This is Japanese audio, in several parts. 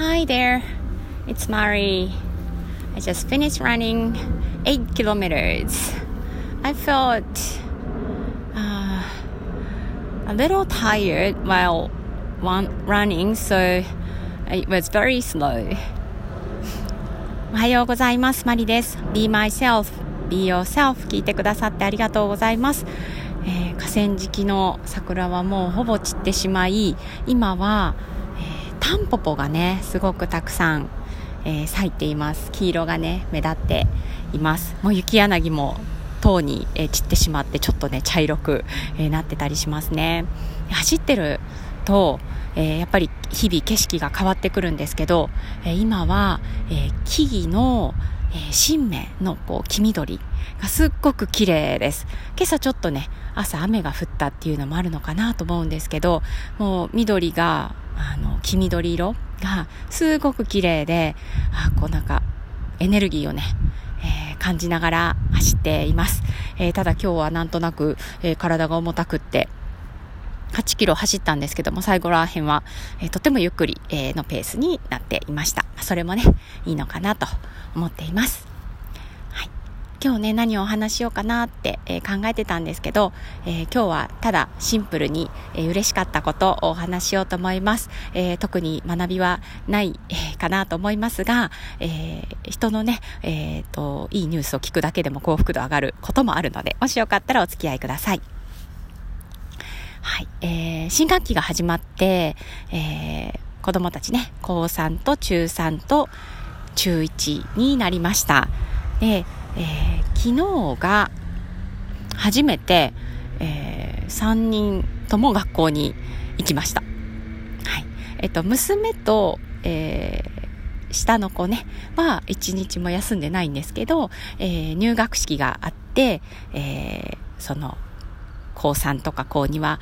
Hi there, it's Mari. I just finished running 8 kilometers. I felt uh, a little tired while running, so it was very slow. おはようございます。マリです。Be myself, be yourself 聞いてくださってありがとうございます。えー、河川敷の桜はもうほぼ散ってしまい、今はタンポポがねすごくたくさん、えー、咲いています。黄色がね目立っています。もう雪柳も塔に、えー、散ってしまってちょっとね茶色く、えー、なってたりしますね。走ってると、えー、やっぱり日々景色が変わってくるんですけど、えー、今は、えー、木々の、えー、新芽のこう黄緑がすっごく綺麗です。今朝ちょっとね朝雨が降ったっていうのもあるのかなと思うんですけどもう緑があの、黄緑色がすごく綺麗で、あこうなんかエネルギーをね、えー、感じながら走っています。えー、ただ今日はなんとなく、えー、体が重たくって、8キロ走ったんですけども、最後ら辺は、えとてもゆっくり、えのペースになっていました。それもね、いいのかなと思っています。今日ね、何をお話しようかなって、えー、考えてたんですけど、えー、今日はただシンプルに、えー、嬉しかったことをお話しようと思います。え特に学びはない、えかなと思いますが、え人のね、えっ、と、いいニュースを聞くだけでも幸福度上がることもあるので、もしよかったらお付き合いください。はい。え新学期が始まって、え子供たちね、高3と中3と中1になりました。で、えー、昨日が初めて、えー、3人とも学校に行きました。はい。えっと、娘と、えー、下の子ね、は一日も休んでないんですけど、えー、入学式があって、えー、その、高3とか高2は、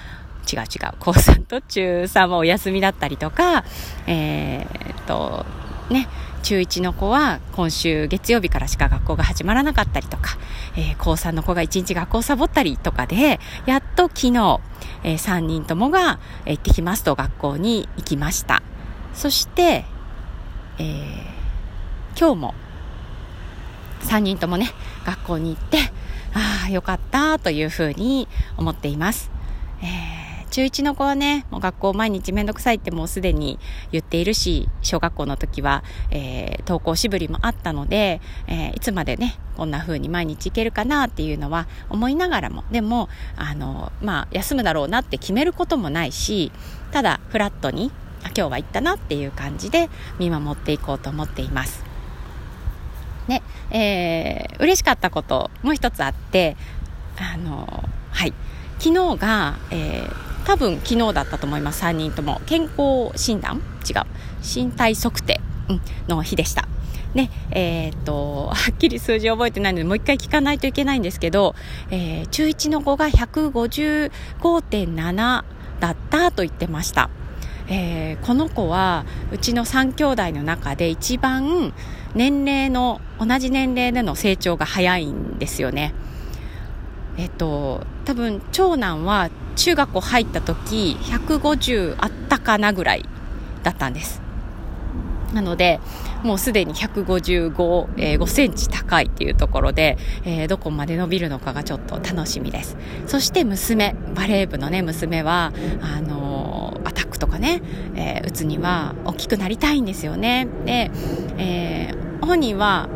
違う違う、高3と中3はお休みだったりとか、えー、っと、ね、中1の子は今週月曜日からしか学校が始まらなかったりとか、えー、高3の子が1日学校サボったりとかで、やっと昨日、えー、3人ともが、え、行ってきますと学校に行きました。そして、えー、今日も3人ともね、学校に行って、ああ、よかったというふうに思っています。えー中1の子はね、もう学校毎日めんどくさいってもうすでに言っているし、小学校の時は、えー、登校しぶりもあったので、えー、いつまでね、こんな風に毎日行けるかなっていうのは思いながらも、でも、あの、まあ、休むだろうなって決めることもないし、ただ、フラットに、あ今日は行ったなっていう感じで見守っていこうと思っています。ね、えー、嬉しかったこともう一つあって、あの、はい。昨日が、えー、多分昨日だったと思います、3人とも。健康診断？違う。身体測定、の日でした。ね、えー、っと、はっきり数字覚えてないので、もう一回聞かないといけないんですけど、えー、中1の子が155.7だったと言ってました。えー、この子は、うちの3兄弟の中で一番年齢の、同じ年齢での成長が早いんですよね。えっと、多分長男は中学校入った時150あったかなぐらいだったんです。なのでもうすでに155、えー、5センチ高いっていうところで、えー、どこまで伸びるのかがちょっと楽しみです。そして娘バレー部のね娘はあのー、アタックとかね、え打つには大きくなりたいんですよね。で、え本人は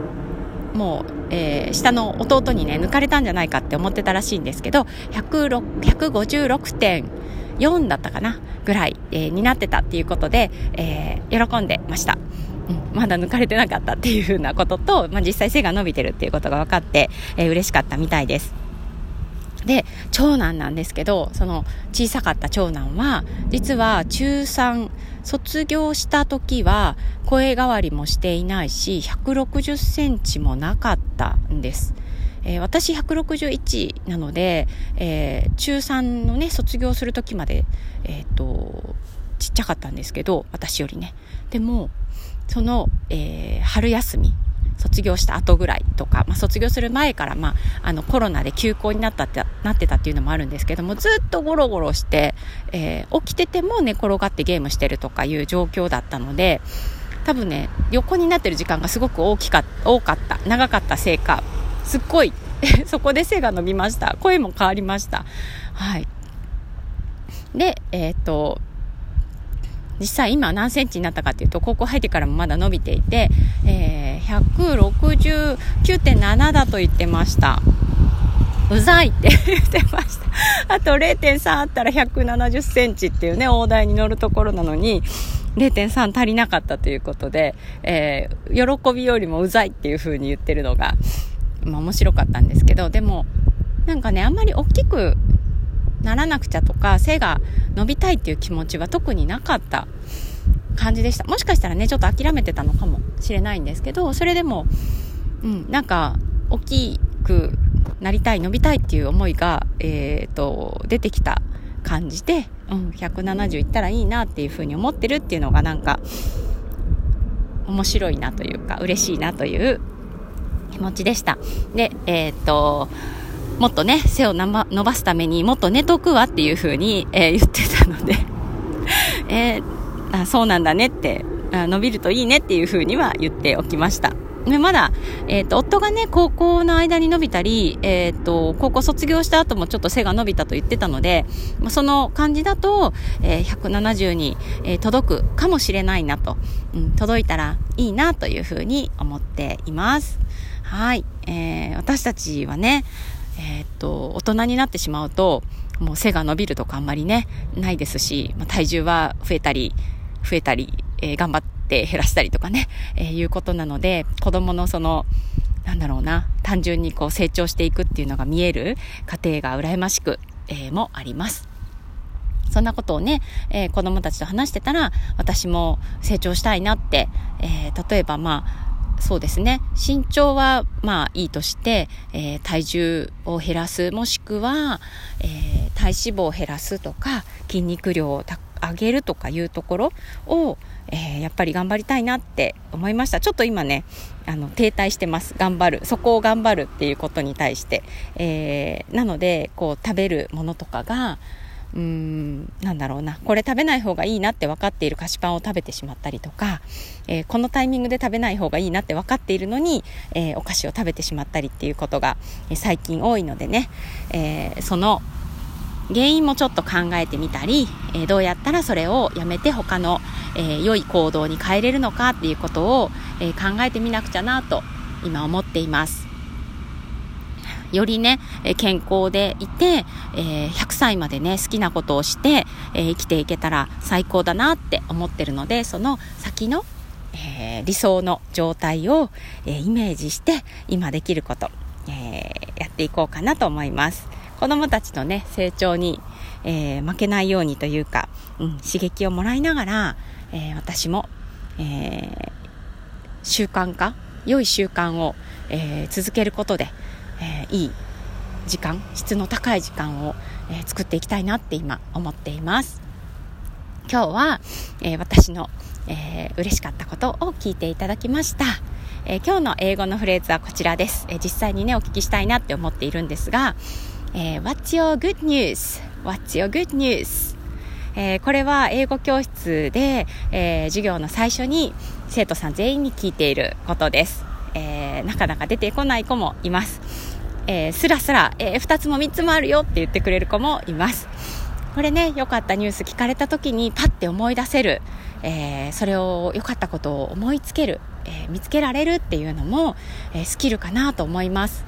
もう、えー、下の弟にね、抜かれたんじゃないかって思ってたらしいんですけど、156.4だったかなぐらい、えー、になってたっていうことで、えー、喜んでました。うん、まだ抜かれてなかったっていうふうなことと、まあ、実際背が伸びてるっていうことが分かって、えー、嬉しかったみたいです。で、長男なんですけど、その小さかった長男は、実は中3卒業した時は声変わりもしていないし、160センチもなかったんです。えー、私161なので、えー、中3のね、卒業する時まで、えっ、と、ちっちゃかったんですけど、私よりね。でも、その、え春休み、卒業した後ぐらいとか、まあ、卒業する前から、まあ、あのコロナで休校になったってなってたっていうのもあるんですけどもずっとゴロゴロして、えー、起きてても寝転がってゲームしてるとかいう状況だったので多分ね横になってる時間がすごく大きか多かった長かったせいかすっごい そこで背が伸びました。声も変わりました。はい。でえっ、と実際今何センチになったかというと高校入ってからもまだ伸びていて、えー、169.7だと言ってましたうざいって言ってました。あと0.3あったら170センチっていうね、大台に乗るところなのに、0.3足りなかったということで、えー、喜びよりもうざいっていう風に言ってるのが、まあ面白かったんですけど、でも、なんかね、あんまり大きくならなくちゃとか、背が伸びたいっていう気持ちは特になかった感じでした。もしかしたらね、ちょっと諦めてたのかもしれないんですけど、それでも、うん、なんか、大きくなりたい伸びたいっていう思いが、えーと、出てきた感じで、うん、170いったらいいなっていうふうに思ってるっていうのがなんか面白いなというか嬉しいなという気持ちでしたでえっ、ともっとね背を伸ばすためにもっと寝とくわっていうふうに、えー、言ってたので えー、あそうなんだねって伸びるといいねっていうふうには言っておきましたね、まだ、え、ー、と、夫がね、高校の間に伸びたり、え、ー、と、高校卒業した後もちょっと背が伸びたと言ってたので、その感じだと、えー、170に、え届くかもしれないなと、うん、届いたらいいなというふうに思っています。はい。えー、私たちはね、えっと、大人になってしまうと、もう背が伸びるとかあんまりね、ないですし、まあ、体重は増えたり、増えたり、え頑張って減らしたりとかね、えー、いうことなので、子供のその、なんだろうな、単純にこう成長していくっていうのが見える家庭が羨ましく、えー、もあります。そんなことをね、えー、子供たちと話してたら、私も成長したいなって、えー、例えばまあ、そうですね。身長はまあいいとして、えー、体重を減らす、もしくは、えー、体脂肪を減らすとか、筋肉量を上げるとかいうところを、えー、やっぱり頑張りたいなって思いました。ちょっと今ね、あの、停滞してます。頑張る。そこを頑張るっていうことに対して。え、なので、こう、食べるものとかが、うーん、なんだろうな。これ食べない方がいいなって分かっている菓子パンを食べてしまったりとか、えー、このタイミングで食べない方がいいなって分かっているのに、えー、お菓子を食べてしまったりっていうことが、最近多いのでね、えその原因もちょっと考えてみたり、えどうやったらそれをやめて他の、え良い行動に変えれるのかっていうことを、え考えてみなくちゃなと今思っています。よりね、健康でいて、え100歳までね、好きなことをして、え生きていけたら最高だなって思ってるので、その先の、えー、理想の状態を、え、イメージして今できること、え、やっていこうかなと思います。子供たちのね、成長に、え負けないようにというか、うん、刺激をもらいながら、え私も、え習慣化、良い習慣を、え続けることで、えいい時間、質の高い時間を、え作っていきたいなって今思っています。今日は、え私のえー、嬉しかったことを聞いていただきました。えー、今日の英語のフレーズはこちらです。えー、実際にね、お聞きしたいなって思っているんですが、え What's your good news?What's your good news? えこれは英語教室で、え授業の最初に生徒さん全員に聞いていることです。えなかなか出てこない子もいます。えー、スラスラ、えー、2つも3つもあるよって言ってくれる子もいます。これね、良かったニュース聞かれた時にパッて思い出せる、えー、それを良かったことを思いつける、えー、見つけられるっていうのも、えー、スキルかなと思います。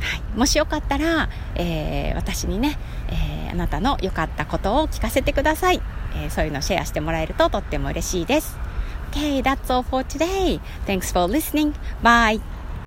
はい、もしよかったら、え私にね、えあなたの良かったことを聞かせてください、えそういうのシェアしてもらえるととっても嬉しいです。Okay, that's all for today. Thanks for listening. Bye.